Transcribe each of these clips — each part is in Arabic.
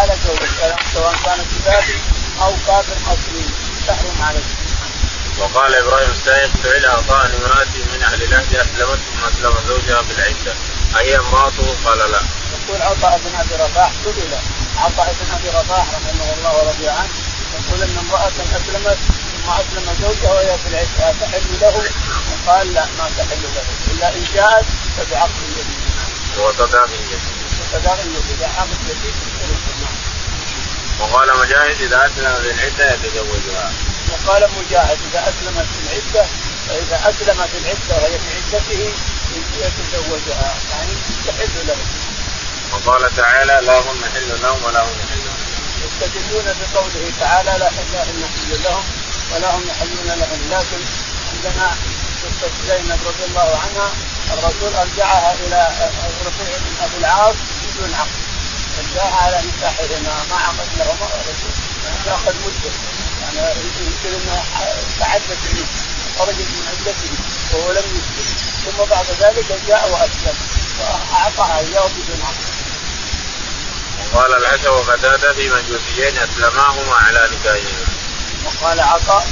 على زوجك سواء كان كتابي أو كافر اصلي تحرم عليك. وقال إبراهيم السائق سئل عطاء امرأتي من أهل العهد اسلمت ثم أسلم زوجها بالعدة أهي امرأته؟ قال لا. يقول عطاء بن أبي رباح سئل عطاء بن أبي رباح رحمه الله ورضي عنه يقول إن امرأة أسلمت ثم أسلم زوجها وهي في العدة تحل له؟ قال لا ما تحل له إلا إن جاءت فبعقد جديد. وصداق جديد. وصداق جديد عقد جديد وقال مجاهد إذا أسلم في العدة يتزوجها. وقال مجاهد إذا اسلمت في العدة فاذا اسلمت في العدة وهي في عدته يتزوجها يعني تحل له. وقال تعالى لا هم حل لهم ولا هم يحلون. يستدلون بقوله تعالى لا حل حل لهم ولا هم يحلون لهم لكن عندنا قصة زينب رضي الله عنها الرسول أرجعها إلى رفيع بن أبي العاص بدون عقد رجعها على نكاحهما ما عقد لهما الرسول يأخذ مدة. يعني يمكن انها تعدت به خرجت من عدته وهو لم يسلم ثم بعد ذلك جاء وأسلم. وأعطاها إياه بدون عقد. وقال الحسن وقتاده في مجوسيين أسلماهما على نكاحهما. وقال عطاء.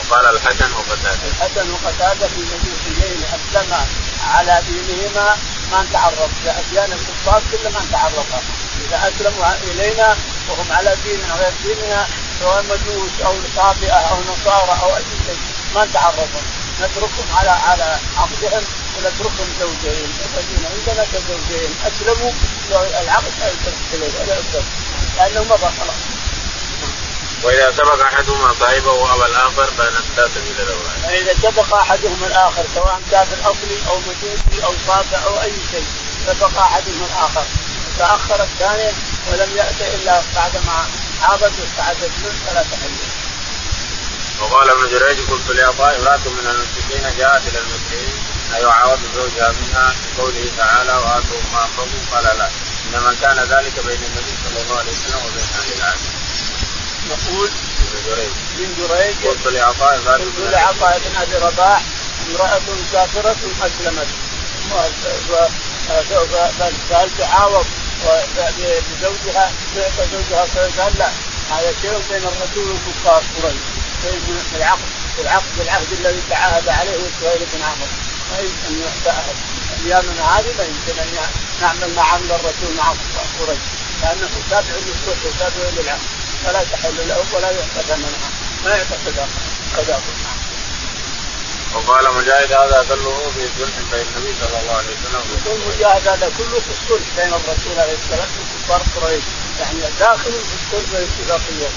وقال الحسن وقتاده. الحسن وقتاده في مجوسيين أسلما على دينهما ما تعرف اديان الكفار كل من تعرفها إذا أسلموا إلينا وهم على دين غير ديننا سواء مجوس أو صابئه أو نصارى أو أي شيء ما تعرفهم نتركهم على على عقدهم ونتركهم زوجين. الذين عندنا كزوجين. أسلموا العقد لا يترك اليه ولا يترك لأنه مضى خلاص. وإذا سبق أحدهما صاحبه أو الآخر فلا سبيل له فإذا سبق أحدهما الآخر سواء كان الأصلي أو مجوسي أو صابع أو أي شيء سبق أحدهما الآخر. تأخر الثاني ولم يات إلا بعدما عابد واستعدت منه فلا تحل وقال ابن جريج قلت لعطاء امراه من المشركين جاءت إلى المسلمين ايعاود زوجها منها بقوله تعالى وآتوا ما انفقوا قال لا إنما كان ذلك بين النبي صلى الله عليه وسلم وبين أهل العهد. يقول ابن جريج. من جريج قلت لعطاء قلت لعطاء بن أبي رباح امرأة كافره أسلمت. فهل تعاوض بزوجها تعطى زوجها قال لا هذا شيء بين الرسول والكفار قريش. شيء من العقد العقد العهد الذي تعاهد عليه سهيل بن عمرو. ما يمكن أن أيامنا هذه ما يمكن أن نعمل ما عمل الرسول مع قريش. لأنه تابع للصلح وتابع للعقد. فلا تحل له ولا يعطى ثمنها ما يعطى صداقه وقال مجاهد هذا كله في صلح بين النبي صلى الله عليه وسلم. يقول مجاهد هذا كله في الصلح بين الرسول عليه السلام وكفار قريش. يعني داخل في الصلح والاتفاقيه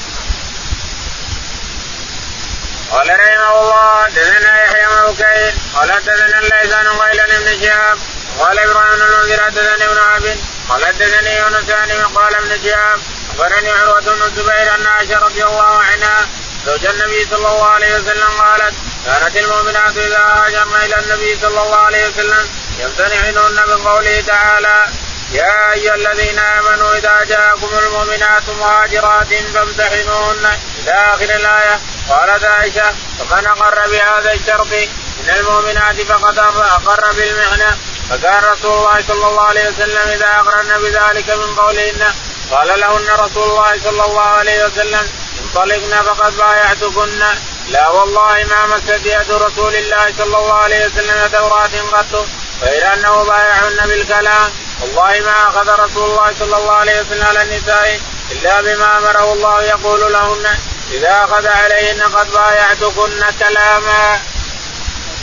قال رحمه الله حدثنا يحيى بن بكير قال حدثنا الليثان غيلان بن شهاب قال إبراهيم بن المنذر حدثني ابن عبد قال حدثني يونس عن قال ابن شهاب أخبرني عروة بن الزبير أن عائشة رضي الله عنها زوج النبي صلى الله عليه وسلم قالت كانت المؤمنات إذا هاجرن إلى النبي صلى الله عليه وسلم يمتنعنهن من قوله تعالى يا أيها الذين آمنوا إذا جاءكم المؤمنات مهاجرات فامتحنوهن إلى آخر الآية. قالت عائشة فمن أقر بهذا الشرط من المؤمنات فقد أقر بالمحنه فكان رسول الله صلى الله عليه وسلم إذا أقرن بذلك من قولهن قال لهن رسول الله صلى الله عليه وسلم انطلقن فقد بايعتكن. لا والله ما مست يد رسول الله صلى الله عليه وسلم توراة قط غير أنه بايعهن بالكلام. والله ما أخذ رسول الله صلى الله عليه وسلم على النساء إلا بما أمره الله يقول لهن. إذا أخذ عليهن قد بايعتكن كلاما.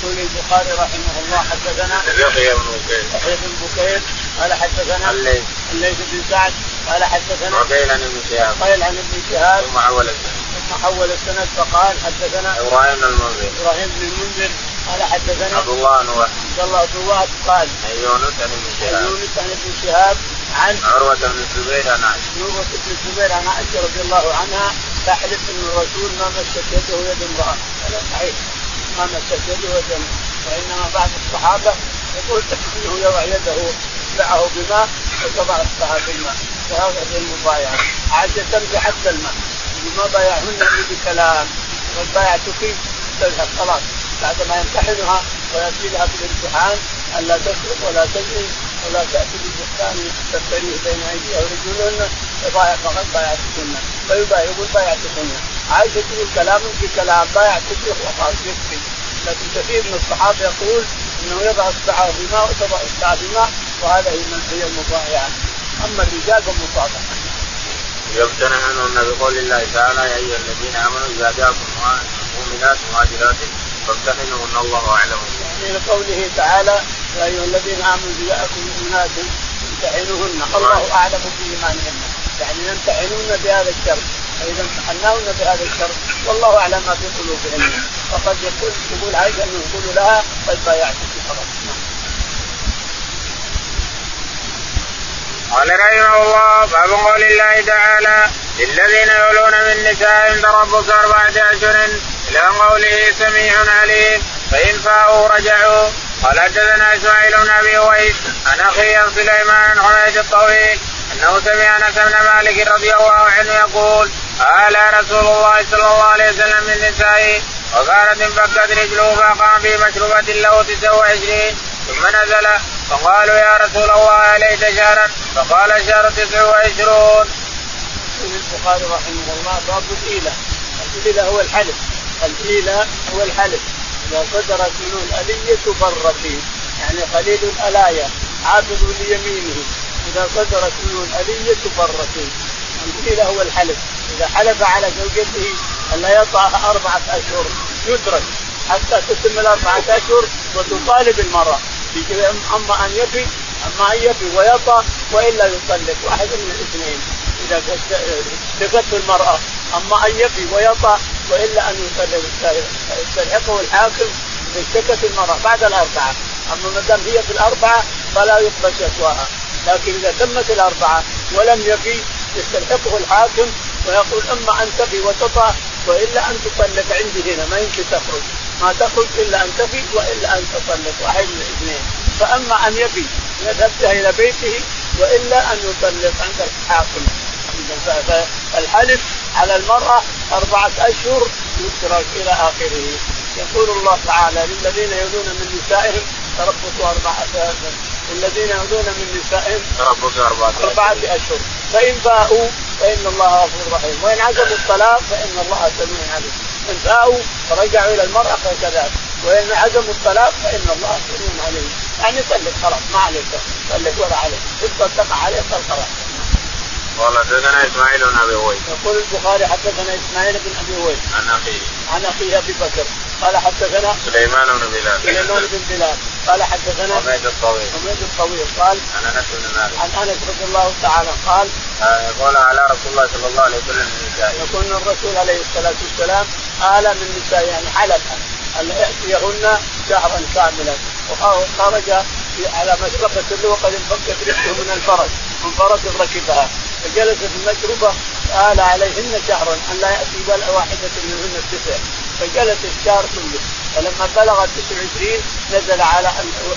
يقول البخاري رحمه الله حدثنا يحيى بن بكير. يحيى بن بكير قال حدثنا الليث. الليث بن سعد قال حدثنا وقيل عن ابن شهاب. قيل عن ابن شهاب. ثم حول السند ثم حول السند فقال حدثنا إبراهيم بن المنذر. إبراهيم بن المنذر قال حدثنا عبد الله بن وهب. عبد الله بن وهب قال عن يونس عن ابن شهاب. يونس عن ابن شهاب عن عروة بن الزبير عن عائشة. عروة بن الزبير عن عائشة رضي الله عنها تحلف إن الرسول ما مست يده يد امرأة. هذا صحيح. ما مست يده يد وإنما بعض الصحابة يقول انه يضع يده يتبعه بماء وتضع اصبعها بالماء وهذا في المبايعة عائشة تمضي حتى الماء. ما بايعهن بكلام قد بايعتك تذهب خلاص. بعد ما يمتحنها وياتي لها في الامتحان الا تسرق ولا تزني ولا تأتي ببهتان تفتريه بين أيديها ورجلهن. فبايع فقد بايعتكن. فيبايع يقول بايعتكن. عائشة تقول كلام في كلام بايع الشيخ وخلاص يكفي لكن كثير من الصحابة يقول إنه يضع إصبعه في ماء وتضع إصبعه في ماء وهذا هي المبايعه أما الرجال فالمصافحه يمتنعون بقول الله تعالى يا أيها الذين آمنوا إذا جاءكم مؤمنات مهاجرات فامتحنوهن الله أعلم. يعني لقوله تعالى يا أيها الذين آمنوا إذا جاءكم مؤمنات امتحنوهن الله أعلم بايمانهن يعني يمتحنون بهذا الشر. فإذا امتحناهن بهذا الشر والله أعلم ما في قلوبهن. فقد يقول تقول عائشة أنه يقول لها قد بايعتك خلاص قال رحمه الله باب قول الله تعالى للذين يولون من نسائهم تربص أربعة أشهر إلى قوله سميع عليم فإن فاءوا رجعوا. قال حدثنا إسماعيل بن أبي أويس عن أخي سليمان حميد الطويل أنه سمع أنس بن مالك رضي الله عنه يقول آل رسول الله صلى الله عليه وسلم من نسائه وكانت انفكت رجله فقام في مشروبة له تسع وعشرين ثم نزل. فقالوا يا رسول الله أليس شهرا؟ فقال الشهر تسع وعشرون. البخاري رحمه الله باب الإيلة الإيلة هو الحلف. الإيلة هو الحلف. إذا صدرت منه الألية بر فيه. يعني قليل الألاية عابد ليمينه. إذا صدرت منه الألية بر فيه. الإيلة هو الحلف. إذا حلف على زوجته ألا يطأها أربعة أشهر يترك حتى تتم الأربعة أشهر وتطالب المرأة. أما أن يفي أما أن يفي ويطأ وإلا يطلق واحد من الاثنين. إذا كفته المرأة. أما أن يفي ويطأ وإلا أن يطلق. يستلحقه الحاكم اذا اشتكت المرأة بعد الأربعة. أما ما دام هي في الأربعة فلا يقبل شكواها. لكن إذا تمت الأربعة ولم يفي يستلحقه الحاكم ويقول أما أن تفي وتطأ وإلا أن تطلق عندي هنا ما يمكن تخرج. ما تخرج إلا أن تفي وإلا أن تطلق. واحد من الاثنين. فأما أن يفي يذهب إلى بيته وإلا أن يطلق عند الحاكم. فالحلف على المرأة أربعة أشهر يترك إلى آخره. يقول الله تعالى للذين يؤذون من نسائهم تربصوا أربعة أشهر. الذين يؤذون من نسائهم تربصوا أربعة أشهر. فإن باءوا فإن الله غفور رحيم. وإن عزموا الطلاق فإن الله سميع عليم. إن باءوا فرجعوا إلى المرأة فكذلك. وإن عزموا الطلاق فإن الله سميع عليم. يعني طلق خلاص ما عليك. طلق ولا عليك. تفضل تقع عليه خلاص قال حدثنا إسماعيل بن أبي ويس يقول البخاري حدثنا إسماعيل بن أبي ويس عن أخيه. عن أخيه أبي بكر. قال حدثنا سليمان بن بلال. سليمان بن بلال. قال حدثنا حميد الطويل. حميد الطويل. قال عن أنس بن مالك. عن أنس رضي الله تعالى قال يقول على رسول الله صلى الله عليه وسلم من نسائه يقول الرسول عليه الصلاة والسلام آل من نساء يعني حلف أن يأتيهن شهرا كاملا. وخرج على مشرقة له وقد انفكت ريحه من الفرس من فرس ركبها. فجلس في المشربة آل عليهن شهرا أن لا يأتي ولا واحدة منهن التسع. فجلس الشهر كله. فلما بلغ 29 نزل على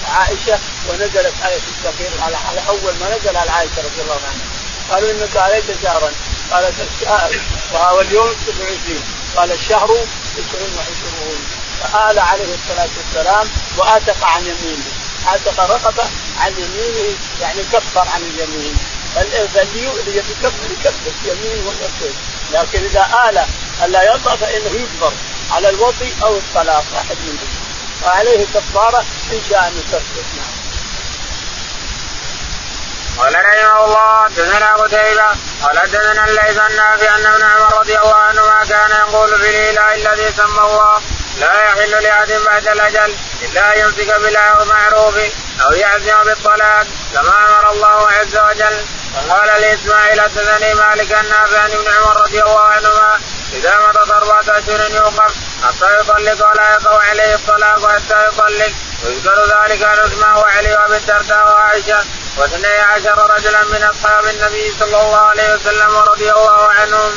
عائشة ونزلت آية التغيير على, أول ما نزل على عائشة رضي الله عنها. قالوا إنك عليك شهرا. قالت الشهر وهو اليوم 29 قال الشهر 29 فآل عليه الصلاة والسلام وآتق عن يمينه. آتق رقبة عن يمينه يعني كفر عن اليمين. فاللي يكفر يكفر يمين ويسر لكن إذا آل ألا يطأ فإنه يجبر على الوطي أو الطلاق واحد منهم وعليه كفارة ان شاء ان يكفر نعم. قال رحمه الله حدثنا قتيبة قال حدثنا الليث النافع ان ابن عمر رضي الله عنهما كان يقول في الإله الذي سمى الله لا يحل لأحد بعد الأجل إلا أن يمسك بالمعروف أو يعزم بالطلاق كما أمر الله عز وجل وقال لإسماعيل حدثني مالك النافع عن ابن عمر رضي الله عنهما إذا مضت أربعة اشهر يوقف حتى يطلق ولا يقع عليه الطلاق حتى يطلق. ويذكر ذلك عن عثمان وعلي وأبي الدرداء وعائشة واثني عشر رجلا من أصحاب النبي صلى الله عليه وسلم ورضي الله عنهم.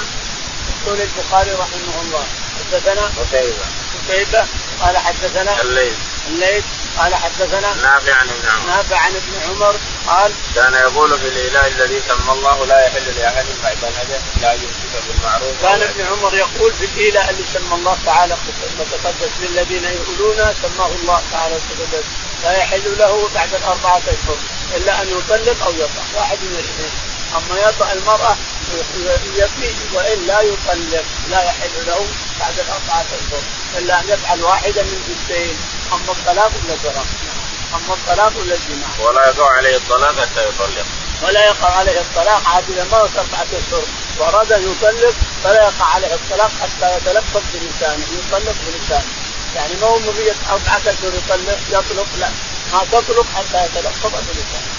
يقول البخاري رحمه الله حدثنا قتيبة قتيبة قال حدثنا الليث الليث قال حدثنا نافع عن ابن عمر. نافع عن ابن عمر قال كان يقول في الإله الذي سمى الله لا يحل لأحد بعد الاجل لا يمسك بالمعروف. كان ابن عمر يقول في الإله اللي سمى الله تعالى وتقدس للذين يقولون سماه الله تعالى وتقدس لا يحل له بعد الأربعة أشهر إلا أن يطلق أو يطع واحد من الاثنين. أما يطع المرأة يبني والا يطلق لا يحل له بعد الأربعة أشهر. إلا أن يفعل واحدة من جنسين أما الطلاق ولا الفراق أما الطلاق ولا الجماع ولا يقع عليه الطلاق حتى يطلق. ولا يقع عليه الطلاق عاد اذا ما اربعه أشهر؟ واراد أن يطلق فلا يقع عليه الطلاق حتى يتلفظ بلسانه يطلق بلسانه. يعني ما هو مبيت أربعة أشهر يطلق يطلق لا. ما تطلق حتى يتلفظ بلسانه.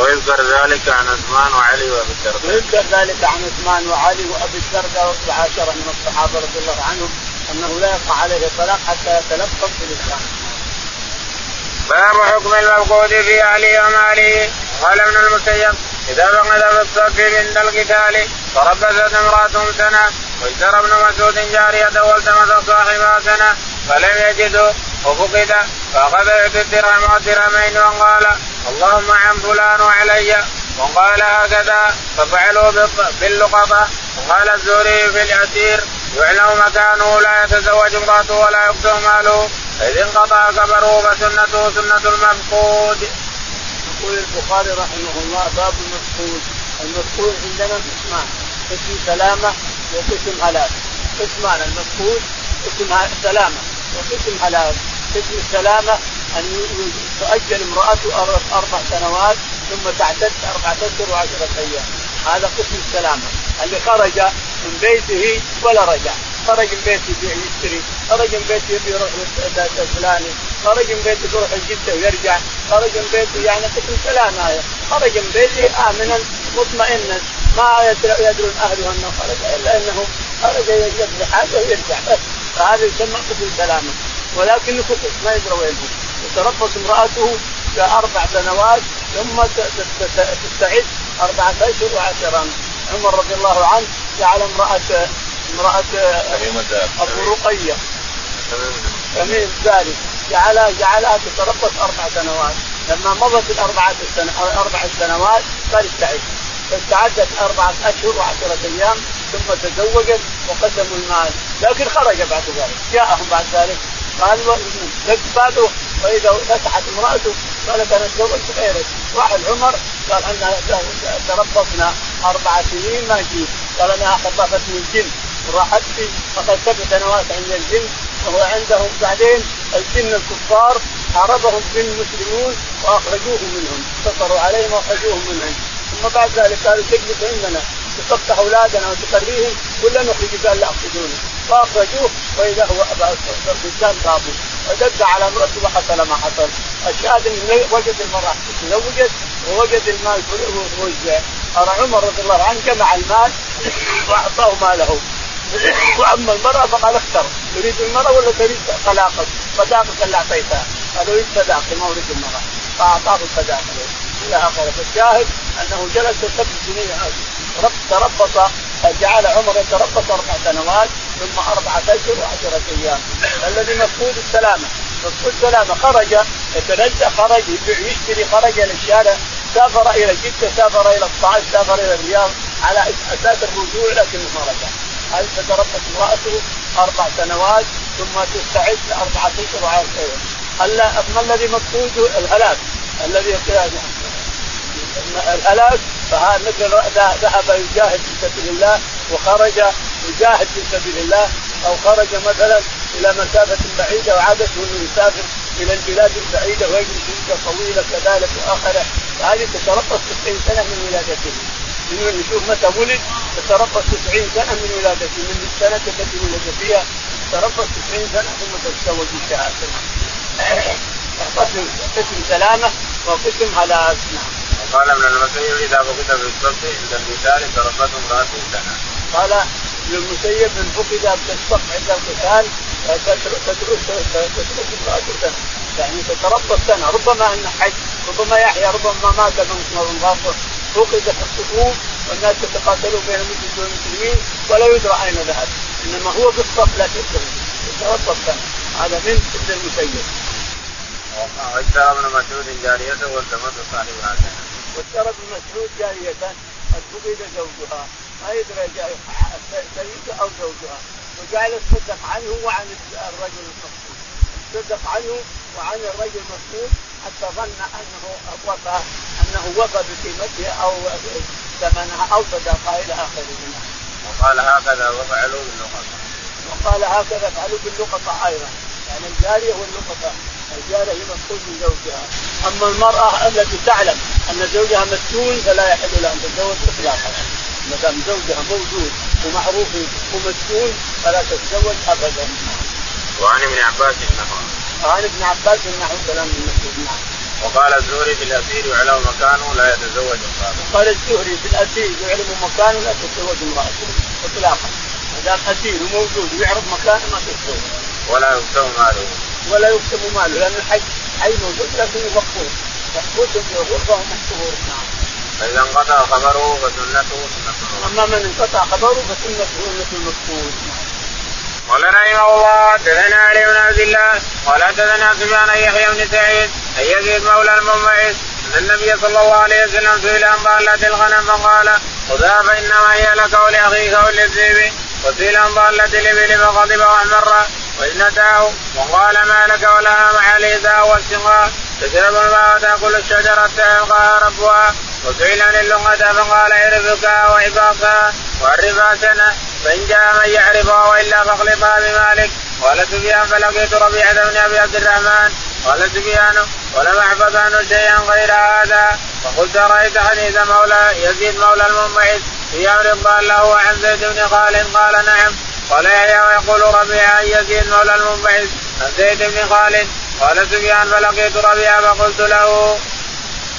ويذكر ذلك عن عثمان وعلي وأبي الدرداء. ويذكر ذلك عن عثمان وعلي وأبي الدرداء وعشره من الصحابة رضي الله عنهم. أنه لا يقع عليه الطلاق حتى يتلفظ بلسانه. باب حكم المفقود في أهله وماله؟ قال ابن المسيب إذا فقد في الصف عند القتال فربست امرأة سنة واشترى ابن مسعود جارية والتمس صاحبها سنة فلم يجده وفقد فأخذ الدرهم والدرهمين وقال اللهم عن فلان وعلي. وقال هكذا ففعلوا باللقطة. وقال الزهري في الأسير يعلم مكانه لا يتزوج امرأته ولا يقتل ماله. فإذا انقطع كبره فسنته سنة المفقود. يقول البخاري رحمه الله باب المفقود، المفقود عندنا قسمان، قسم سلامة وقسم هلاك، قسمان المفقود قسم سلامة وقسم هلاك، قسم السلامة أن تؤجل امرأته أربع سنوات ثم تعتد أربعة أشهر وعشرة أيام، هذا قسم السلامة، اللي خرج من بيته ولا رجع، خرج من بيته يشتري، خرج من بيته يروح فلاني، خرج من بيته يروح جدة ويرجع، خرج من بيته يعني قسم سلامة هذا، خرج من بيته آمنا مطمئنا. ما يدرون أهله أنه خرج إلا أنه خرج يقضي حاجة ويرجع. بس، فهذا يسمى قسم سلامة، ولكن فقد ما يدرى وين هو، يتربص امرأته أربع سنوات ثم تستعد أربعة أشهر وعشرا عمر رضي الله عنه جعل امرأة امرأة أبو رقية. تميم. الداري جعلها جعلها تتربص أربع سنوات. لما مضت الأربعة أربع سنوات قال استعد فاستعدت أربعة أشهر وعشرة أيام ثم تزوجت وقسموا المال. لكن خرج بعد ذلك. جاءهم بعد ذلك. قال بعده. فإذا فتحت امرأته قالت أنا تزوجت غيرك راح العمر قال أنا تربصنا أربع سنين ما جيت. قال أنا خطفتني الجن. راحت في اخذ سبع سنوات عند الجن وهو عندهم بعدين. الجن الكفار حاربهم جن مسلمون وأخرجوهم منهم. انتصروا عليهم وأخرجوهم منهم. ثم بعد ذلك قالوا تجلس عندنا. تفتح اولادنا وتقريهم كلنا نخرج قال لا اخرجونا فأخرجوه وإذا هو الانسان غابوا ودق على امرأته وحصل ما حصل. الشاهد انه وجد المرأة تزوجت ووجد المال كله وزع. عمر رضي الله عنه جمع المال وأعطاه ماله. وأما المرأة فقال اختر. تريد المرأة ولا تريد طلاقك؟ صداقك اللي أعطيتها. هذا يريد صداقة ما أريد المرأة. فأعطاه الصداقة. إلى اخره فالشاهد أنه جلس سبع سنين تربص جعل عمر يتربص أربع سنوات ثم أربعة أشهر وعشرة أيام. الذي مفقود السلامة. مفقود السلامة. خرج يتنزه خرج يبيع يشتري خرج إلى الشارع. سافر إلى جدة سافر إلى الطائف سافر إلى الرياض على أساس الرجوع لكنه ما رجع هل تتربص امرأته؟ أربع سنوات ثم تستعد لأربعة أشهر وعشرة أيام. ألا ما الذي مقصود الهلاك. الذي الهلاك فهذا مثل ذهب يجاهد في سبيل الله وخرج يجاهد في سبيل الله أو خرج مثلا إلى مسافة بعيدة وعادته انه يسافر إلى البلاد البعيدة ويجلس مده طويلة كذلك واخره فهذه تتربص 90 سنة من ولادته. من نشوف متى ولد تتربص 90 سنة من ولادته. من السنة التي ولد فيها تتربص 90 سنة ثم تتزوج بالشهاده قسم قسم سلامة وقسم هلاك نعم. قال ابن المسيب إذا فقد في الصف عند القتال تربته امراته سنه. قال ابن المسيب من فقد في الصف عند القتال تترك امراته سنه يعني تتربص سنه ربما انه حج ربما يحيى ربما مات من غافر. فقد في الصفوف والناس يتقاتلون بين المسلمين ولا يدرى أين ذهب. إنما هو في الصف لا تدري. يتوسط سنه هذا من ابن المسيب. واشترى ابن مسعود جاريته والتمس صاحبها سنه. واشترى ابن مسعود جارية قد فقد زوجها. ما يدري سيدها أو زوجها. وجعل يتصدق عنه وعن الرجل المقصود. تصدق عنه وعن الرجل المقصود حتى ظن أنه وفى أنه وفى بقيمتها أو ثمنها أو صدقها إلى اخره وقال هكذا وفعلوا باللقطة. وقال هكذا فعلوا باللقطة أيضا. يعني الجارية واللقطة. الجاريه هي مسؤول من زوجها. أما المرأة التي تعلم أن زوجها مسجون فلا يحل لها أن تتزوج اطلاقا. ما دام زوجها موجود ومعروف ومسجون فلا تتزوج ابدا. وعن ابن عباس النحو. وعن ابن عباس النحو كلام المسجون نعم. وقال الزهري في الاسير يعلم مكانه لا يتزوج امراته. قال الزهري في الاسير يعلم مكانه لا تتزوج امراته اطلاقا. ما دام اسير وموجود ويعرف مكانه ما تتزوج. ولا يكتم ماله. ولا يكتم ماله لأن الحي حي موجود لكن مفقود مفقود في غرفه ومحصور نعم. فإذا انقطع خبره فسنته سنة أما من انقطع خبره فسنته سنة المفقود قال رحمه الله حدثنا علي بن عبد الله قال حدثنا سفيان يحيى بن سعيد ان يزيد مولى المنبعث أن النبي صلى الله عليه وسلم سئل عن ضالة الغنم فقال خذها فإنما هي لك ولاخيك وللذئب. وسئل عن ضالة الابل فغضب وأحمر. واجنتاه وقال ما لك ولها مع الإيذاء والسقاء تشرب الماء وتاكل الشجرة يلقاها ربها. وسئل عن اللغة فقال اعرفك وعباقها وعرفها سنة فإن جاء من يعرفها وإلا فاخلطها بمالك. قال سفيان فلقيت ربيعة بن أبي عبد الرحمن. قال سفيان ولم أحفظ عنه شيئا غير هذا. فقلت رايت حديث مولى يزيد مولى المنبعث في أمر ضال له عن زيد بن خالد؟ قال نعم. قال يحيى ويقول ربيعه يزيد مولى المنبعث عن زيد بن خالد. قال سفيان فلقيت ربيعه فقلت له.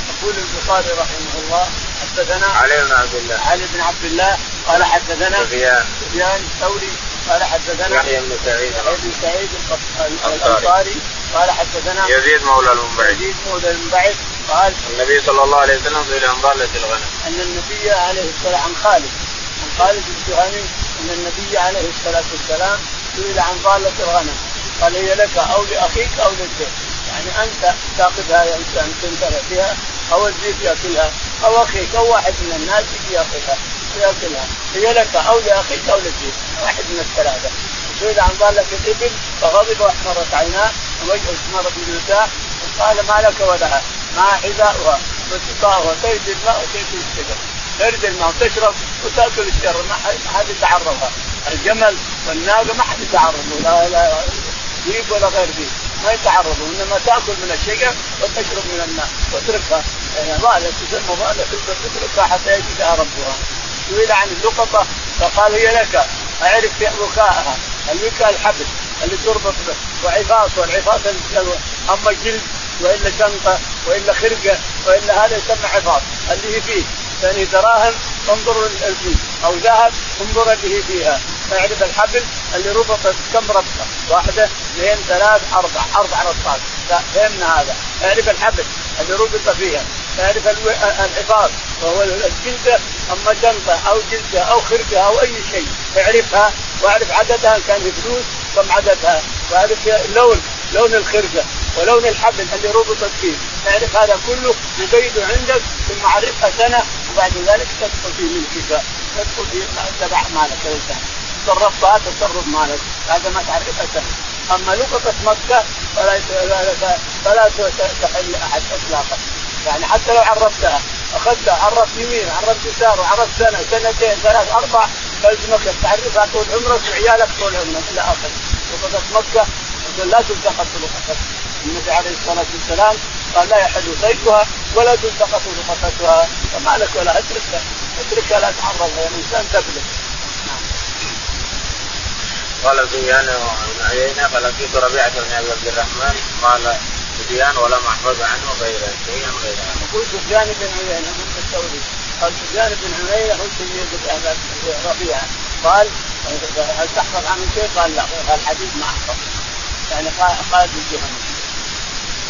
يقول البخاري رحمه الله حدثنا علي بن عبد الله. علي بن عبد الله قال حدثنا سفيان. سفيان الثوري قال حدثنا يحيى بن سعيد. يحيى بن سعيد الأنصاري. قال حدثنا يزيد مولى المنبعث يزيد مولى المنبعث قال النبي صلى الله عليه وسلم سئل عن ضالة الغنم. أن النبي عليه الصلاة عن خالد. عن خالد الجهني أن النبي عليه الصلاة والسلام سئل عن ضالة الغنم. قال هي لك أو لأخيك أو للذئب يعني أنت تاخذها انسان تنتفع بها أو الذئب يأكلها أو أخيك أو واحد من الناس يجي يأخذها يأكلها. هي لك أو لأخيك أو للذئب واحد من الثلاثة. سئل عن ضالة الإبل فغضب وأحمرت عيناه ووجهه اسمر بالنساء قال ما لك ولها ما حذاؤها وسقاؤها تجد الماء وتجد الشجر ترد الماء وتشرب وتاكل الشر ما حد يتعرضها. الجمل والناقة ما حد يتعرض لا لا ذيب ولا غير ذيب ما يتعرضوا انما تاكل من الشجر وتشرب من الماء واتركها يعني ضاله تسمى ضاله تتركها حتى يجدها ربها. سئل عن اللقطة فقال هي لك. أعرف وكاءها الوكاء الحبل اللي تربط به؟ وعفاص والعفاص أما جلد وإلا شنطة وإلا خرقة وإلا هذا يسمى عفاص. اللي هي فيه؟ ثاني دراهم انظر الفيل أو ذهب انظر هي فيها. اعرف الحبل اللي ربطت كم ربطة؟ واحدة اثنين ثلاث أربع أربع ربطات. فهمنا هذا. اعرف الحبل اللي ربط فيها. اعرف العفاص وهو الجلدة أما جنطة أو جلدة أو خرقه أو أي شيء. اعرفها واعرف عددها كان فلوس كم عددها. واعرف اللون لون الخرقه ولون الحبل اللي ربطت فيه. اعرف هذا كله يقيده عندك ثم عرفها سنة وبعد ذلك تدخل في ملكك تدخل في تبع مالك الانسان تصرفها تصرف مالك هذا ما تعرفها سنه أما لقطه مكة فلا فلا تحل أحد اطلاقا. يعني حتى لو عرفتها أخذتها عرفت يمين عرفت يسار وعرفت سنة سنتين ثلاث أربع فلزمك تعرفها طول عمرك وعيالك طول عمرك إلى آخره. لقطه مكة لا تلتقط لقطتها النبي عليه الصلاة والسلام قال لا يحل صيدها ولا تلتقط لقطتها فما لك ولا اتركها اتركها لا تعرض الإنسان تبلغ. قال سفيان بن عيينة فلقيت ربيعة بن أبي عبد الرحمن قال سفيان ولم احفظ عنه غير شيئا غير هذا. يقول سفيان بن عيينة من الثوري قال سفيان بن عيينة هو سيد ربيعه قال هل تحفظ عنه شيء؟ قال لا قال الحديث ما احفظ يعني قال الجهنم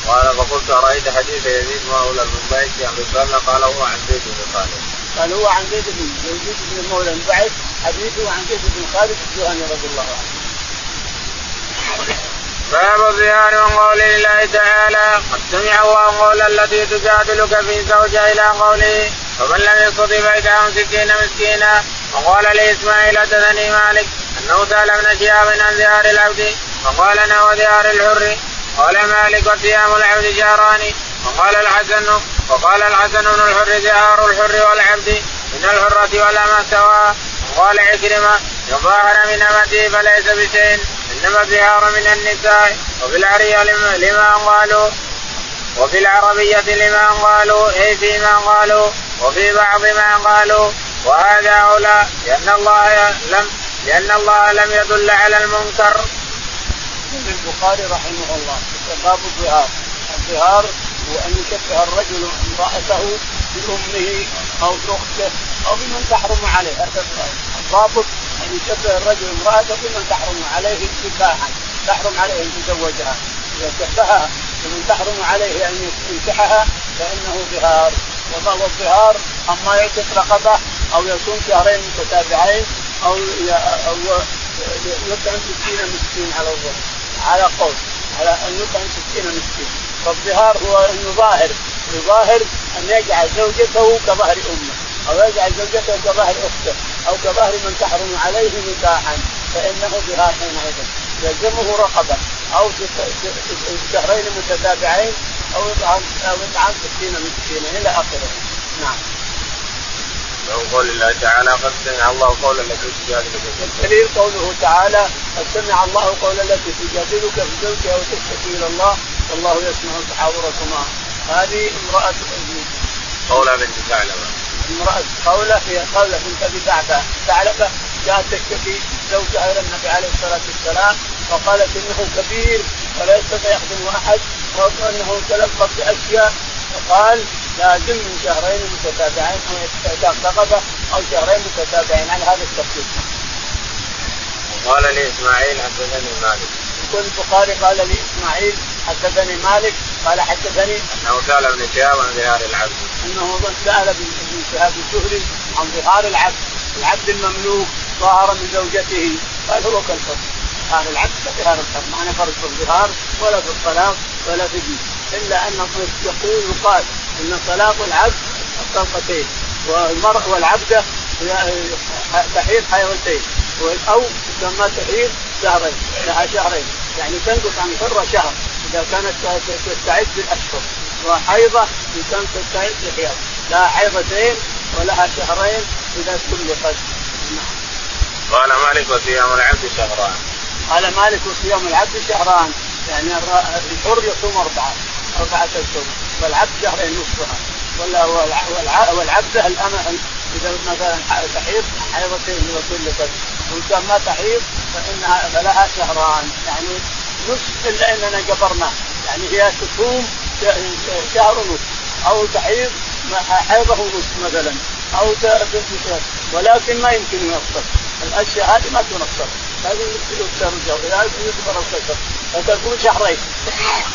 قال فقلت أرأيت حديث يزيد مولى المنبعث عن رسالة قال هو عن زيد بن خالد. قال هو عن زيد بن يزيد بن مولى المنبعث حديثه عن زيد بن خالد الجهني رضي الله عنه. باب من قول الله تعالى قد سمع الله قول التي تجادلك في زوجها إلى قوله ومن لم يستطع فإدعام ستين مسكينا وقال لإسماعيل حدثني مالك أنه سأل ابن شهاب عن زيار العبد فقال أنا وزيار الحر قال مالك وصيام العبد شهران وقال الحسن وقال الحسن بن الحر ظهار الحر والعبد من الحرة والأمة سواء وقال عكرمة يظاهر من أمته فليس بشيء إنما الظهار من النساء. وفي العري لما قالوا وفي العربية لما قالوا أي فيما قالوا وفي بعض ما قالوا. وهذا أولى لأن الله لم لأن الله لم يدل على المنكر. البخاري رحمه الله باب الظهار، الظهار هو أن يشبه الرجل امرأته بأمه أو بأخته أو بمن تحرم عليه، الضابط أن يشبه الرجل امرأته بمن تحرم عليه نكاحا، تحرم عليه أن يتزوجها، إذا شبهها بمن تحرم عليه أن ينكحها فإنه ظهار، وما هو الظهار؟ أما يعتق رقبة أو يصوم شهرين متتابعين أو أو يطعم 60 مسكين على الظهر. على قول على أن يطعم 60 مسكين. فالظهار هو أن يظاهر يظاهر أن يجعل زوجته كظهر أمه أو يجعل زوجته كظهر أخته أو كظهر من تحرم عليه نكاحا فإنه ظهار حينئذ. يلزمه رقبة أو شهرين متتابعين أو يطعم أو يطعم 60 مسكينا إلى آخره. نعم. من قول الله تعالى قد سمع الله قول التي تجادلك الدليل قوله تعالى قد سمع الله قول التي تجادلك في زوجها وتشتكي إلى الله والله يسمع تحاوركما. هذه امرأة قولة بنت ثعلبة. امرأة قولة هي قولة بنت أبي ثعلبة. جاءت تشتكي زوجها إلى النبي عليه الصلاة والسلام فقالت إنه كبير ولا يستطيع يخدم احد وانه تلقى بأشياء. فقال لازم من شهرين متتابعين أو رقبه أو شهرين متتابعين على هذا الترتيب. وقال لي إسماعيل حدثني مالك. يقول البخاري قال لي إسماعيل حدثني مالك قال حدثني أنه سأل ابن شهاب عن ظهار العبد. أنه سأل ابن شهاب الزهري عن ظهار العبد، العبد المملوك ظهر من زوجته قال هو كالفرد. ظهار العبد كظهار الحر، ما فرق في الظهار ولا في الطلاق ولا الدين. إلا ان يقول يقال إن طلاق العبد طلقتين والمرء والعبده تحيض حيضتين أو تسمى تحيض شهرين لها شهرين. يعني تنقص عن الحره شهر إذا كانت تستعد بالاشهر وحيضة إن كانت تستعد بحيض لها حيضتين ولها شهرين إذا استملقت. نعم. قال مالك وصيام العبد شهران. قال مالك وصيام العبد شهران. يعني الحر يصوم أربعة أربعة اشهر والعبد شهرين نصفها. والعبده الأمة إذا مثلا تحيض حيضتين وكل وإن كان ما تحيض فإنها فلها شهران. يعني نصف إلا إننا جبرناه يعني هي تصوم شهر ونصف. أو تحيض حيضة نصف مثلا. أو ولكن ما يمكن ينصف الأشياء هذه ما تنصف لازم يكسر لازم يكبر الكسر فتكون شهرين.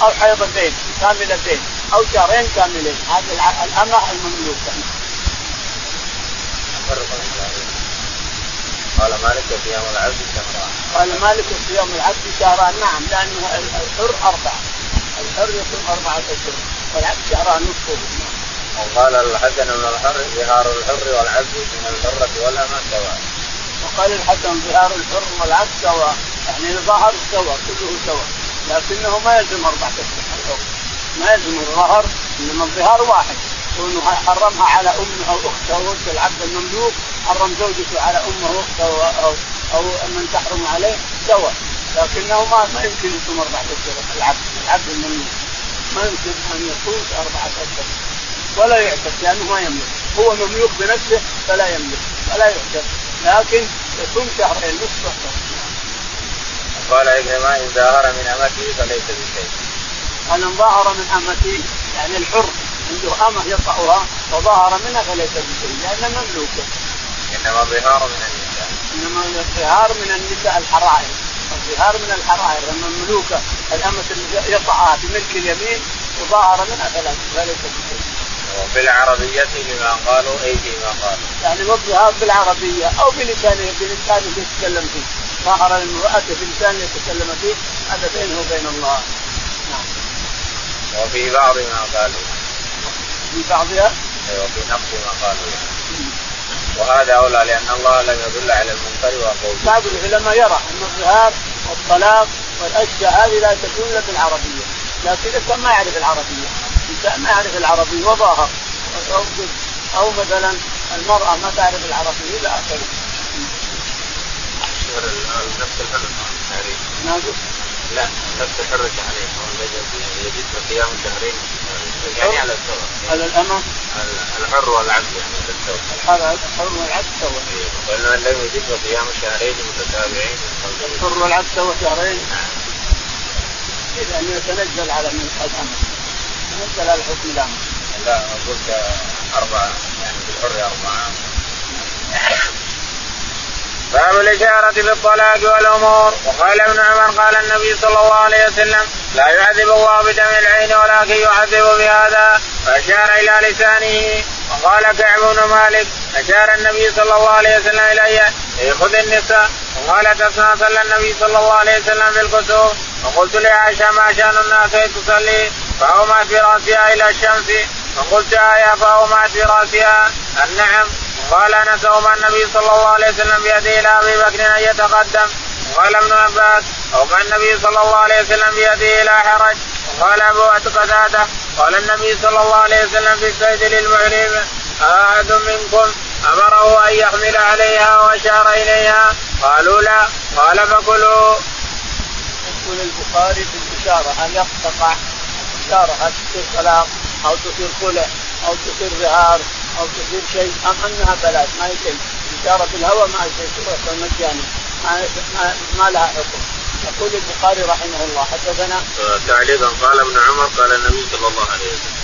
أو حيضتين كاملتين أو شهرين كاملين. هذه الامه المملوكه قال مالك صيام العبد شهران. قال مالك صيام العبد شهران. نعم لأنه الحر أربعة. الحر يكون أربعة أشهر. والعبد شهران نصفه وقال الحسن بن الحر ظهار الحر والعبد من الحرة والأمة سواء. وقال الحسن ظهار الحر والعبد سواء، يعني ظهر سواء كله سواء، لكنه ما يلزم أربعة أشهر ما يلزم الظهر إنما الظهار واحد، كونه حرمها على أمه أو أخته أو أخت العبد المملوك، حرم زوجته على أمه وأخته أو, أو, من تحرم عليه سواء، لكنه ما ما يمكن يصوم أربعة أشهر العبد العبد المملوك. ما يمكن أن يصوم أربعة أشهر ولا يعتق لأنه ما يملك. هو مملوك بنفسه فلا يملك. فلا يعتق لكن يصوم شهرين نصف شهر قال عكرمة إن ظاهر من أمته فليس بشيء. قال إن ظاهر من أمته يعني الحر عنده أمة يطأها وظاهر منها فليس بشيء لأنه مملوك. إنما الظهار من النساء. إنما الظهار من النساء الحرائر. الظهار من الحرائر المملوكة الأمة اللي يطأها بملك اليمين وظاهر منها فليس بشيء. وفي العربية بما قالوا أي فيما قالوا. يعني وضعها بالعربية أو بلسانه بلسانه يتكلم فيه. ظهر المرأة بلسان يتكلم فيه هذا بينه وبين الله. نعم. وفي بعض ما قالوا. في بعضها؟ أيوة في نقص ما قالوا. وهذا أولى لأن الله لم يدل على المنكر وقول. بعض العلماء يرى أن الظهار والطلاق والأشياء هذه لا تكون إلا بالعربية. لكن كان ما يعرف العربية. الإنسان ما يعرف العربي وظاهر. أو مثلا المرأة ما تعرف العربي إلى اخره. نفس الحر ناقص؟ لا نفس الحر شهرين يجد صيام شهرين. يعني على السواء على الأمة؟ الحر والعبد يعني على السواء الحر والعبد سواء قلنا لم يجد صيام شهرين متتابعين. الحر والعبد سواء شهرين. إذا أن يتنزل على من الأمر تنزل على حكم الأمر. لا قلت أربعة يعني في الحر أربعة. باب الإشارة بالطلاق والأمور. وقال ابن عمر قال النبي صلى الله عليه وسلم لا يعذب الله بدم العين ولكن يعذب بهذا فأشار إلى لسانه. وقال كعب بن مالك أشار النبي صلى الله عليه وسلم إلي خذ النساء وقالت أسماء صلى النبي صلى الله عليه وسلم في فقلت لعائشة ما شأن الناس تصلي؟ فأومأت برأسها إلى الشمس. فقلت آية فأومأت برأسها. النعم قال انس اومى النبي صلى الله عليه وسلم بيده إلى أبي بكر أن يتقدم. قال ابن عباس اومى النبي صلى الله عليه وسلم بيده إلى حرج. قال أبو قتاده قال النبي صلى الله عليه وسلم في السيد للمحرم أحد منكم أمره أن يحمل عليها وأشار إليها؟ قالوا لا. قال فكلوا. يقول البخاري في الإشارة هل يقطع الاشاره هل تصير طلاق أو تصير خلع أو تصير ظهار أو تصير شيء أم أنها بلاش ما هي شيء. إشارة الهوى ما هي شيء مجاني ما, ما, ما لها حكم. يقول البخاري رحمه الله حدثنا تعليقا. قال ابن عمر قال النبي صلى الله عليه وسلم.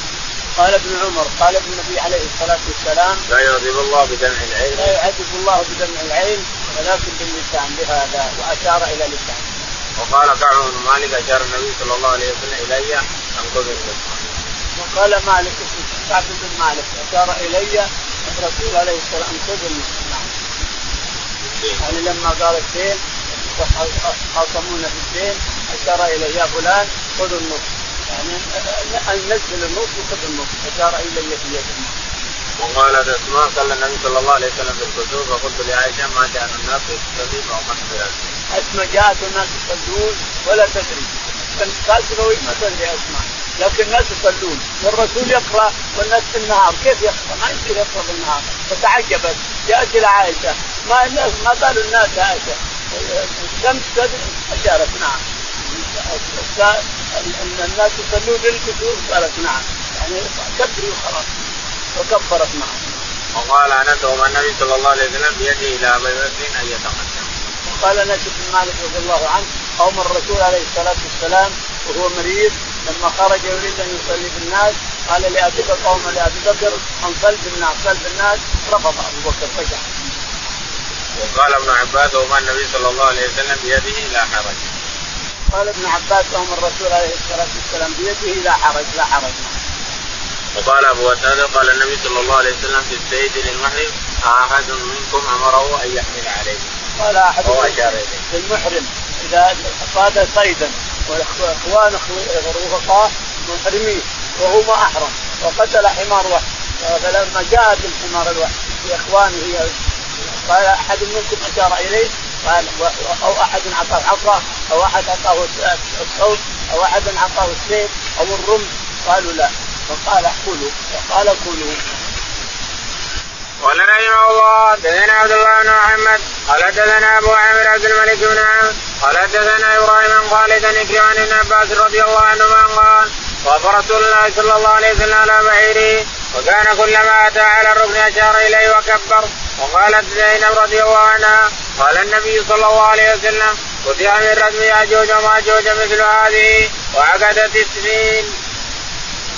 قال ابن عمر قال ابن النبي عليه الصلاة والسلام لا يعذب الله بدمع العين. لا يعذب الله بدمع العين ولكن باللسان بهذا وأشار إلى لسانه وقال كعب بن مالك اشار النبي صلى الله عليه وسلم إلي أن خذ وقال مالك كعب بن مالك اشار إلي الرسول عليه السلام خذ نعم. يعني لما قال الدين خاصمون في الدين اشار إلي يا فلان خذ النصف يعني نزل النصف وخذ النصف اشار إلي في يده وقالت اسماء صلى النبي صلى الله عليه وسلم في الكسوف فقلت لعائشة ما كان الناس يصلي أو ما اسماء جاءت الناس يصلون ولا تدري. قال ما تدري اسماء لكن الناس يصلون. والرسول يقرأ والناس في النهار. كيف يقرأ؟ ما يصير يقرأ في النهار. فتعجبت. جاءت إلى عائشة. ما الناس ما قالوا الناس عائشة. الشمس أشارت نعم. الناس يصلون للكسوف. قالت نعم. يعني كبري وخلاص وكبرت معه. وقال انس النبي صلى الله عليه وسلم بيده إلى ابي بكر أن يتقدم. وقال أنس بن مالك رضي الله عنه قوم الرسول عليه الصلاة والسلام وهو مريض لما خرج يريد أن يصلي بالناس قال لأبي قوم لأبي بكر انصل بالناس صل بالناس رفض أبو بكر رجع. وقال ابن عباس وما النبي صلى الله عليه وسلم بيده لا حرج. قال ابن عباس قوم الرسول عليه الصلاة والسلام بيده لا حرج لا حرج. وقال أبو قتاده قال النبي صلى الله عليه وسلم في السيد للمحرم أحد منكم أمره أن يحمل عليه. قال أحد للمحرم إذا صاد صيدا وإخوان رفقاء محرمين وهو ما أحرم وقتل حمار واحد فلما جاءت الحمار الواحد لاخوانه قال أحد منكم أشار إليه؟ قال أو أحد أعطاه عصا أو أحد أعطاه الصوت أو أحد أعطاه السيف أو الرمح قالوا لا. فقال كلوا فقال كلوا قال رحمه الله حدثنا عبد الله بن محمد قال حدثنا أبو عامر عبد الملك بن عامر قال حدثنا إبراهيم بن خالد بن عن ابن عباس رضي الله عنهما قال وقف رسول الله صلى الله عليه وسلم على بعيره وكان كلما أتى على الركن أشار إليه وكبر وقالت زينب رضي الله عنها قال النبي صلى الله عليه وسلم فتح من رسم ياجوج وماجوج مثل هذه وعقدت السنين.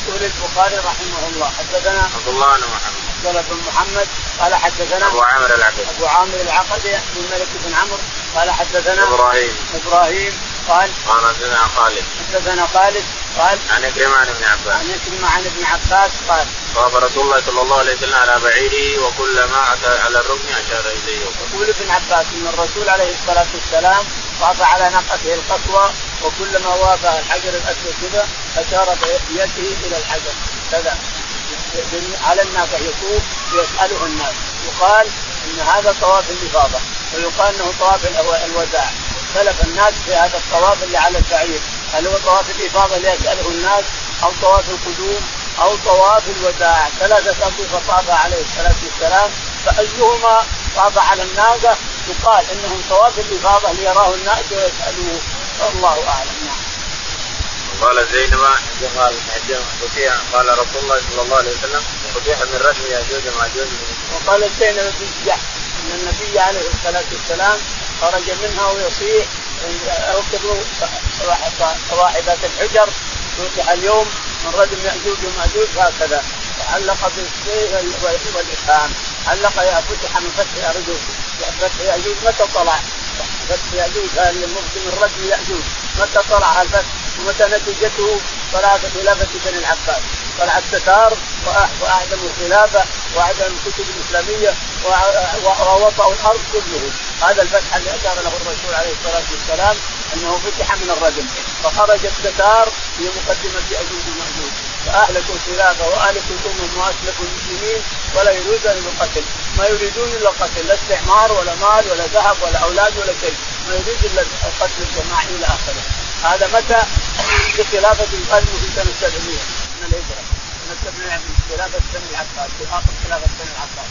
يقول البخاري رحمه الله حدثنا عبد الله بن محمد. عبد بن محمد قال حدثنا أبو عامر العقدي. أبو عامر العقدي بن ملك بن عمرو قال حدثنا إبراهيم. إبراهيم قال قال حدثنا خالد. حدثنا خالد قال عن عكرمة عن ابن عباس. عن عكرمة عن ابن عباس قال طاف رسول الله صلى الله عليه وسلم على بعيره وكلما أتى على الركن أشار إليه. يقول ابن عباس إن الرسول عليه الصلاة والسلام طاف على ناقته القصوى وكلما وافى الحجر الأسود كذا أشار بيده إلى الحجر. كذا. على الناقه يطوف ويسأله الناس. يقال إن هذا طواف الإفاضة ويقال إنه طواف الوداع اختلف الناس في هذا الطواف اللي على البعير هل هو طواف الإفاضة اللي يسأله الناس أو طواف القدوم أو طواف الوداع ثلاثة اطوفه طاف عليه الصلاة والسلام فأيهما طاف على الناقه يقال انه طواف الإفاضة ليراه الناس ويسألوه. والله أعلم. نعم. قال زينب قال قال رسول الله صلى الله عليه وسلم فتيح من رجم يأجوج وماجوج وقال زينب بن إن النبي عليه الصلاة والسلام خرج منها ويصيح اركبوا صواحبات الحجر فتح اليوم من رجم يأجوج وماجوج هكذا. وعلق بالسيف والإقام علق يا فتح من فتح ياجوج فتح يأجوج متى طلع؟ فتح يأجوج من رجم ياجوج متى طلع الفتح ومتى نتيجته صلاة خلافة بني العباس طلع التتار واعدم الخلافه واعدم الكتب الاسلاميه ووطأوا الأرض كله هذا الفتح اللي اشار له الرسول عليه الصلاه والسلام انه فتح من الرجم فخرج التتار في مقدمه اجوج وماجوج فاهلكوا الخلافه واهلكوا الامم واسلكوا المسلمين ولا يريدون الا القتل. ما يريدون إلا القتل. لا استعمار ولا مال ولا ذهب ولا أولاد ولا شيء. ما يريد إلا القتل الجماعي إلى آخره. هذا متى؟ في خلافه في سنه 700 من الهجرة. سنه في خلافة بني العباس. في اخر خلافة بني العباس.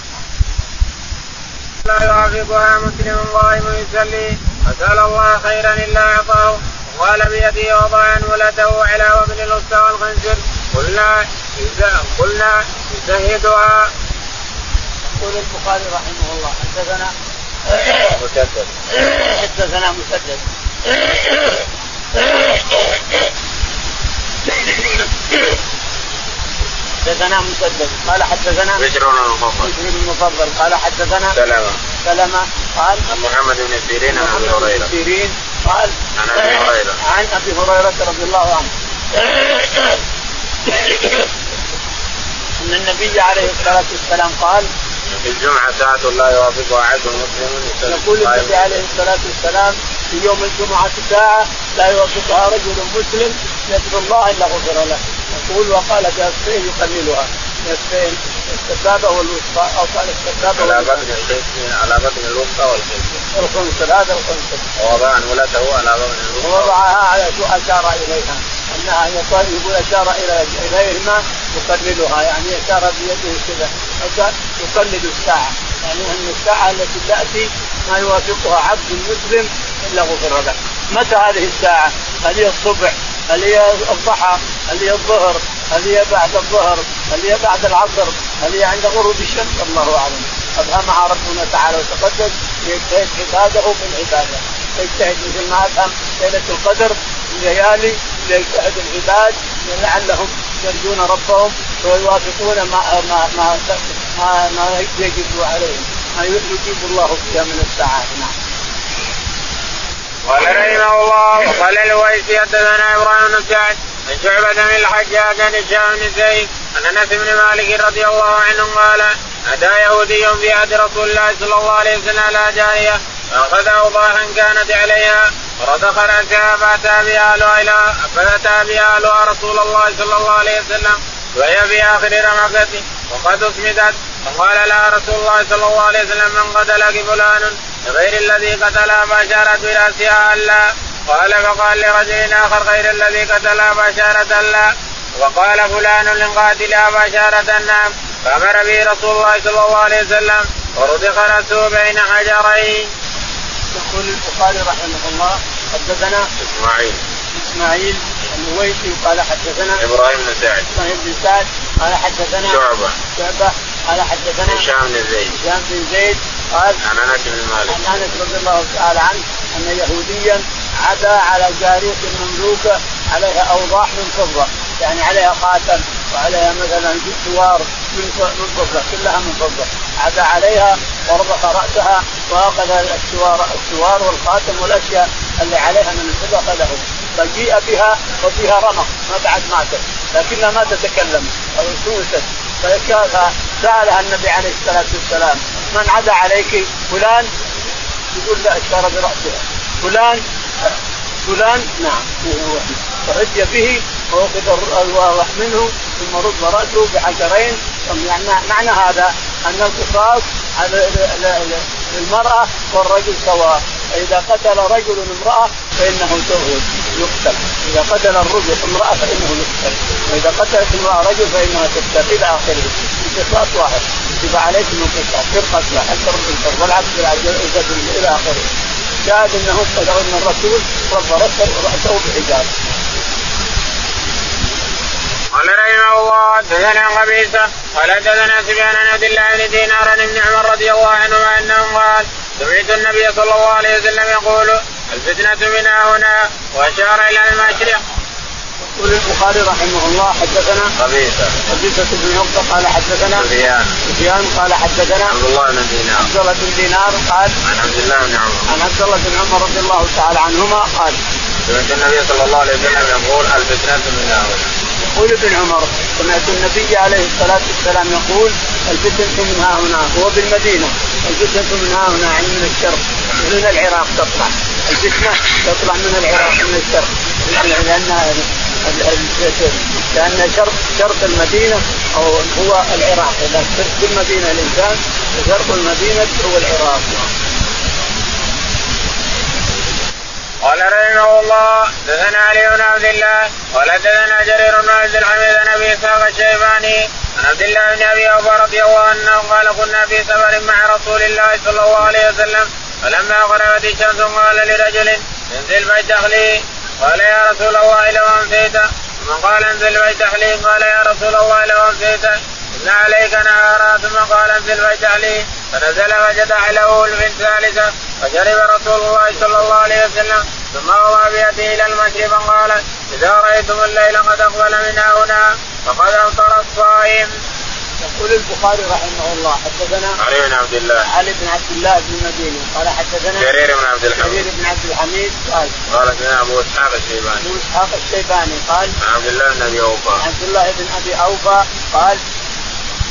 لا يعاقبها مسلم قائم يصلي فسال الله خيرا إلا أعطاه. وقال بيده وضع ولده على وابن الوسطى والخنزر قلنا قلنا يزهدها يقول البخاري رحمه الله حدثنا مسدد. حدثنا مسدد. حدثنا مسدد. قال حدثنا بشر بن المفضل. قال حدثنا سلمة سلمة قال محمد بن سيرين عن أبي هريرة. سيرين قال عن أبي هريرة. عن أبي هريرة رضي الله عنه. إن النبي عليه الصلاة والسلام قال في الجمعة ساعة لا يوافقها عبد مسلم يقول النبي عليه الصلاة والسلام في يوم الجمعة ساعة لا يوافقها رجل مسلم يدعو الله إلا غفر له. يقول وقال بأسفين يقللها بأسفين السبابة والوسطى أو قال السبابة على بطن الخنصر على بطن الوسطى والخنصر الخنصر هذا الخنصر ووضع ولده على بطن الوسطى. ووضعها على أشار إليها. أنها يقول أشار إلى إليهما يقللها يعني أشار بيده كذا. يقلد الساعة. يعني أن الساعة التي تأتي ما يوافقها عبد مسلم إلا غفر له. متى هذه الساعة؟ هل هي الصبح؟ هل هي الضحى؟ هل هي الظهر؟ هل هي بعد الظهر؟ هل هي بعد العصر؟ هل هي عند غروب الشمس؟ الله أعلم أفهمها ربنا تعالى وتقدس ليجتهد عباده بالعباده يجتهد مثل ما أفهم ليلة القدر الليالي ليجتهد العباد لعلهم يرجون ربهم ويوافقون ما ما ما ما, ما يجب عليهم ما يجيب الله فيها من الساعات نعم. قال رحمه الله وقال الويسي حدثنا إبراهيم بن سعد عن شعبة بن الحجاج عن هشام بن زيد عن أنس بن مالك رضي الله عنه قال أتى يهودي في عهد رسول الله صلى الله عليه وسلم على جارية فاخذ اوضاحا كانت عليها ورزق راسها فأتى بها إلى فأتى بها رسول الله صلى الله عليه وسلم وهي في آخر رمقته وقد أسمدت فقال لها رسول الله صلى الله عليه وسلم من قتلك فلان غير الذي قتلها فأشارت برأسها ألا قال فقال لرجل آخر غير الذي قتلها فاشارت الا وقال فلان لقاتلها فاشارت النعم فأمر به رسول الله صلى الله عليه وسلم ورزق راسه بين حجرين. يقول البخاري رحمه الله حدثنا إسماعيل. إسماعيل الويسي قال حدثنا إبراهيم بن سعد. إبراهيم بن سعد قال حدثنا شعبة. شعبة قال حدثنا هشام بن زيد. هشام بن زيد قال عن أنس بن مالك. عن أنس رضي الله تعالى عنه أن يهوديا عدا على جارية مملوكة عليها أوضاح من فضة يعني عليها خاتم وعليها مثلا سوار من من فضة كلها من فضة. عدا عليها وربط رأسها وأخذ السوار السوار والخاتم والأشياء اللي عليها من الفضة اخذه فجيء بها وفيها رمق ما بعد ماتت لكنها ما تتكلم أو سوست فسالها النبي عليه الصلاة والسلام من عدا عليك؟ فلان؟ يقول لا اشار برأسها. فلان؟ فلان نعم فأتي به وأخذ الواضح منه ثم رد رأسه بحجرين يعني معنى هذا أن القصاص على المرأة والرجل سواء. فإذا قتل رجل امرأة فإنه سوء يقتل. إذا قتل الرجل امرأة فإنه يقتل. وإذا قتلت امرأة رجل فإنها تقتل. إلى آخره. قصاص واحد. كتب عليكم القصاص في القتلى حتى الرجل والعكس إلى آخره. شاهد انه إن الرسول رب رأسه بحجاب قال رحمه الله حدثنا قبيصه قال حدثنا سفيان عن عبد الله بن دينار ابن عمر رضي الله عنهما انه قال سمعت النبي صلى الله عليه وسلم يقول الفتنة من هنا وأشار إلى المشرق. يقول البخاري رحمه الله حدثنا قبيصه قبيصه بن عقبه قال حدثنا سفيان. سفيان قال حدثنا عبد الله بن دينار. عبد الله بن دينار قال عن عبد الله بن عمر. عن عبد الله بن عمر رضي الله تعالى عنهما قال سمعت النبي صلى الله عليه وسلم يقول الفتنة من هنا. يقول ابن عمر سمعت النبي عليه الصلاة والسلام يقول الفتنة من ها هنا. هو بالمدينة الفتنة من ها هنا يعني من الشرق من العراق تطلع الفتنة تطلع من العراق من الشرق لأن لأن شرق شرق المدينة أو هو العراق. إذا في المدينة الإنسان شرق المدينة هو العراق. قال رحمه الله دثنا علي بن عبد الله قال دثنا جرير بن عبد الحميد عن أبي إسحاق الشيباني عن عبد الله بن أبي أوفى رضي الله عنه قال كنا في سفر مع رسول الله صلى الله عليه وسلم فلما غربت الشمس قال لرجل انزل فاجتغلي قال يا رسول الله لو امسيت ثم قال انزل فاجتغلي قال يا رسول الله لو امسيت إن عليك نهارا. ثم قال انزل فاجتغلي فنزل فجدع له من ثالثة. فشرب رسول الله صلى الله عليه وسلم. ثم وضع بيده إلى المشرق فقال إذا رأيتم الليل قد أقبل من هنا. فقد افطر الصائم. يقول البخاري رحمه الله حدثنا علي بن عبد الله. علي بن عبد الله بن المديني قال حدثنا جرير عبد الحميد. بن عبد الحميد قال. قال سمع أبو إسحاق الشيباني. أبو إسحاق الشيباني قال. عن عبد الله بن أبي أوفى. عبد الله بن أبي أوفى قال.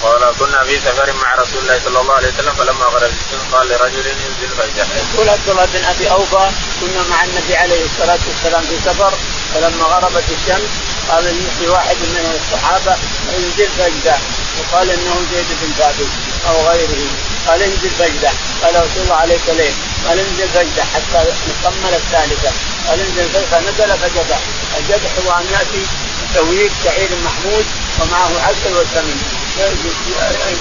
قال كنا في سفر مع رسول الله صلى الله عليه وسلم فلما غرب الشمس قال لرجل انزل فاجتهد. يقول عبد الله بن أبي أوفى كنا مع النبي عليه الصلاة والسلام في سفر فلما غربت الشمس قال لواحد من الصحابة انزل فاجدع وقال إنه زيد بن ثابت أو غيره. قال انزل فاجدع قال رسول الله عليك ليه؟ قال انزل فاجدع حتى نكمل الثالثة. قال انزل فنزل فجدع. الجدع هو ان يأتي سويق شعير محمود ومعه عسل وسمن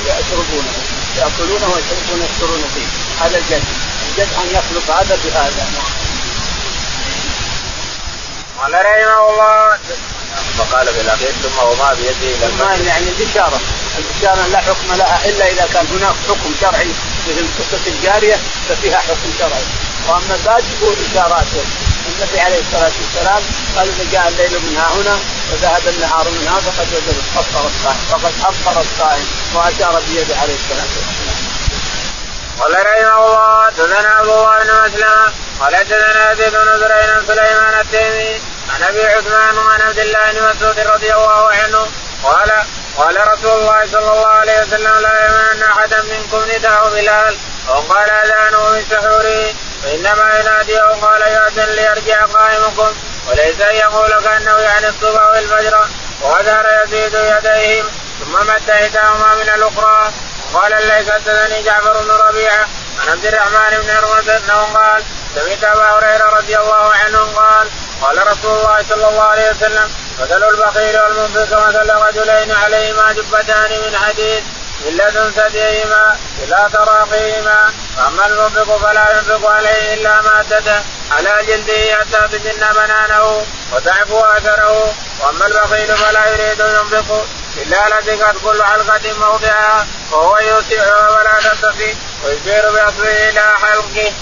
يشربونه يأكلونه ويشربون يشكرون فيه. هذا الجد الجد أن يخلق هذا بهذا. قال رحمه الله فقال في الأخير ثم وما بيده إلى المال يعني الاشاره الاشاره لا حكم لها إلا إذا كان هناك حكم شرعي مثل قصه الجارية ففيها حكم شرعي. وأما باقي اشارات النبي عليه الصلاة والسلام قال إذا جاء الليل من ها هنا وذهب النهار من ها فقد افطر الصائم فقد افطر الصائم وأشار بيده عليه الصلاة والسلام. قال رحمه الله حدثنا عبد الله بن مسلمة. قال حدثنا يزيد بن زرعين سليمان التيمي. عن أبي عثمان وعن عبد الله بن مسعود رضي الله عنه قال قال رسول الله صلى الله عليه وسلم لا يمنع احدا منكم نداء بلال. أو قال أذانه من سحوره فإنما ينادي أو قال يأذن ليرجع قائمكم. وليس أن يقول كأنه يعني الصبح والفجر. وأدار يزيد يديه ثم مد إحداهما من الأخرى. وقال ليس حدثني جعفر بن ربيعة عن عبد الرحمن بن عروه أنه قال سمعت أبا هريرة رضي الله عنه قال قال رسول الله صلى الله عليه وسلم مثل البخيل والمنفق مثل رجلين عليهما جبتان من حديد من لدن ثديهما إلى تراقيهما. وأما المنفق فلا ينفق عليه إلا مادته على جلده حتى تجن بنانه وتعفو آثره. وأما البخيل فلا يريد ينفق إلا لزقت كل حلقة موضعها وهو يوسعها ولا تتقي ويشير باصبعه إلى حلقه.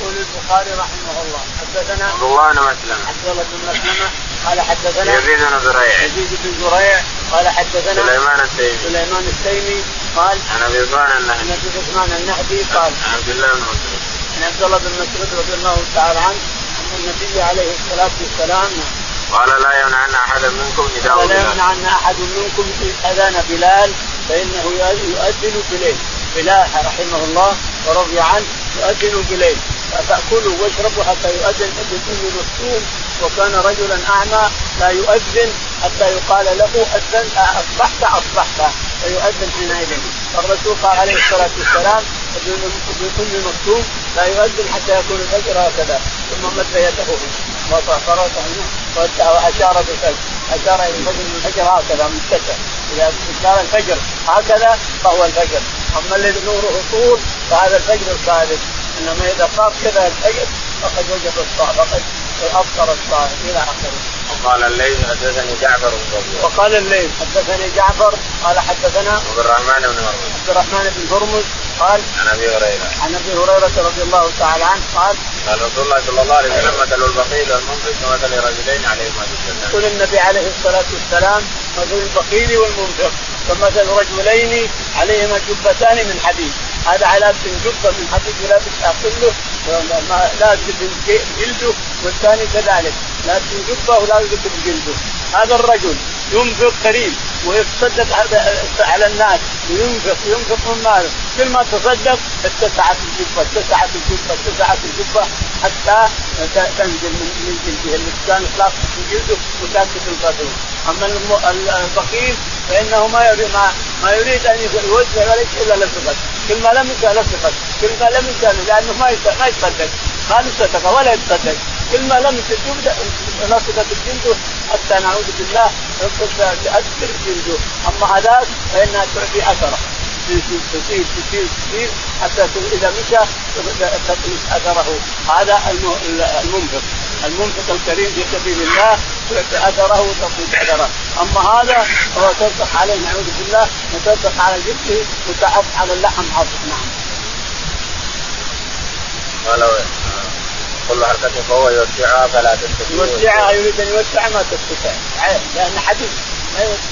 يقول البخاري رحمه الله. حدثنا عبد الله بن مسلمة. عبد الله بن مسلمة. قال حدثنا يزيد بن زريع. يزيد بن زريع. قال حدثنا سليمان التيمي. سليمان التيمي. قال عن أبي عثمان عن النهدي أبي عثمان النهدي. قال عن عبد الله بن مسعود عن عبد الله بن مسعود رضي الله تعالى عنه أن النبي عليه الصلاة والسلام قال لا يمنعن احدا منكم نداء ولا بلال يمنعن أحد منكم اذان بلال فإنه يؤذن بليل. بلال رحمه الله ورضي عنه يؤذن بليل. فاكلوا واشربوا حتى يؤذن ابن مكتوم وكان رجلا أعمى لا يؤذن حتى يقال له أذن أصبحت أصبحت فيؤذن حينئذ. الرسول قال عليه الصلاة والسلام ابن ام مكتوم لا يؤذن حتى يكون الفجر هكذا ثم مد يده. فرسه واشار أشار إلى الفجر من الفجر هكذا متسع. إذا كان الفجر هكذا فهو الفجر. أما الذي نوره طول فهذا الفجر الصادق إنما إذا صار كذا الفجر فقد وجب الصائم فقد افطر الصائم إلى آخره. وقال الليل حدثني جعفر بن وقال الليل حدثني جعفر قال حدثنا عبد الرحمن بن هرمز عبد الرحمن بن هرمز قال عن أبي هريرة. عن أبي هريرة رضي الله تعالى عنه قال قال رسول الله صلى الله عليه وسلم مثل البخيل والمنفق كمثل رجلين عليهما جبتان يقول النبي عليه الصلاة والسلام مثل البخيل والمنفق كمثل رجلين عليهما جبتان من حديد. هذا على جبه من حديد يلابسها كله لابس جلده والثاني كذلك. لابس جبه ولابس جلده. هذا الرجل ينفق قليل ويتصدق على الناس. وينفق ينفق من ماله. كل ما تصدق اتسعت الجبة اتسعت الجبة اتسعت الجبة حتى تنزل من جلده. اللي كان اطلاق من جلده وتأكد الفضل أما البخيل فإنه ما يريد ما, ما يريد أن يوزع عليك إلا لصقت كل ما لم يسال لصقت كل ما لم يسال لأنه ما ما يتصدق ما له صدقه ولا يتصدق كل ما لم يصدق لصقت الجلد. حتى نعوذ بالله تاثر جلده أما هذاك فإنها تعطي أثره. تسير تسير تسير حتى إذا مشى تطلق أثره. هذا المنفق. المنفق الكريم في سبيل الله تعطي أثره وتطلق أثره. أما هذا فهو تلصق عليه نعوذ بالله وتلصق على جبهه وتعض على اللحم عض نعم. قال كل حركة فهو يوسعها فلا تستطيع. يوسعها يريد أن يوسعها ما تستطيع. لأن حديث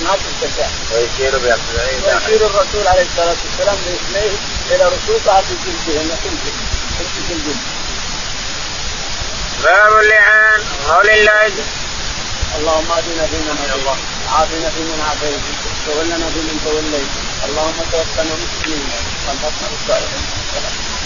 ما تستطيع ويشير ويشير الرسول عليه الصلاة والسلام باثنيه إلى رسوخها في جلده تمسك تمسك الجلد. باب اللعان قول الله. اللهم اهدنا فيمن هديت عافنا فيمن عافيت تولنا فيمن توليت. اللهم توفنا مسلمين وانفقنا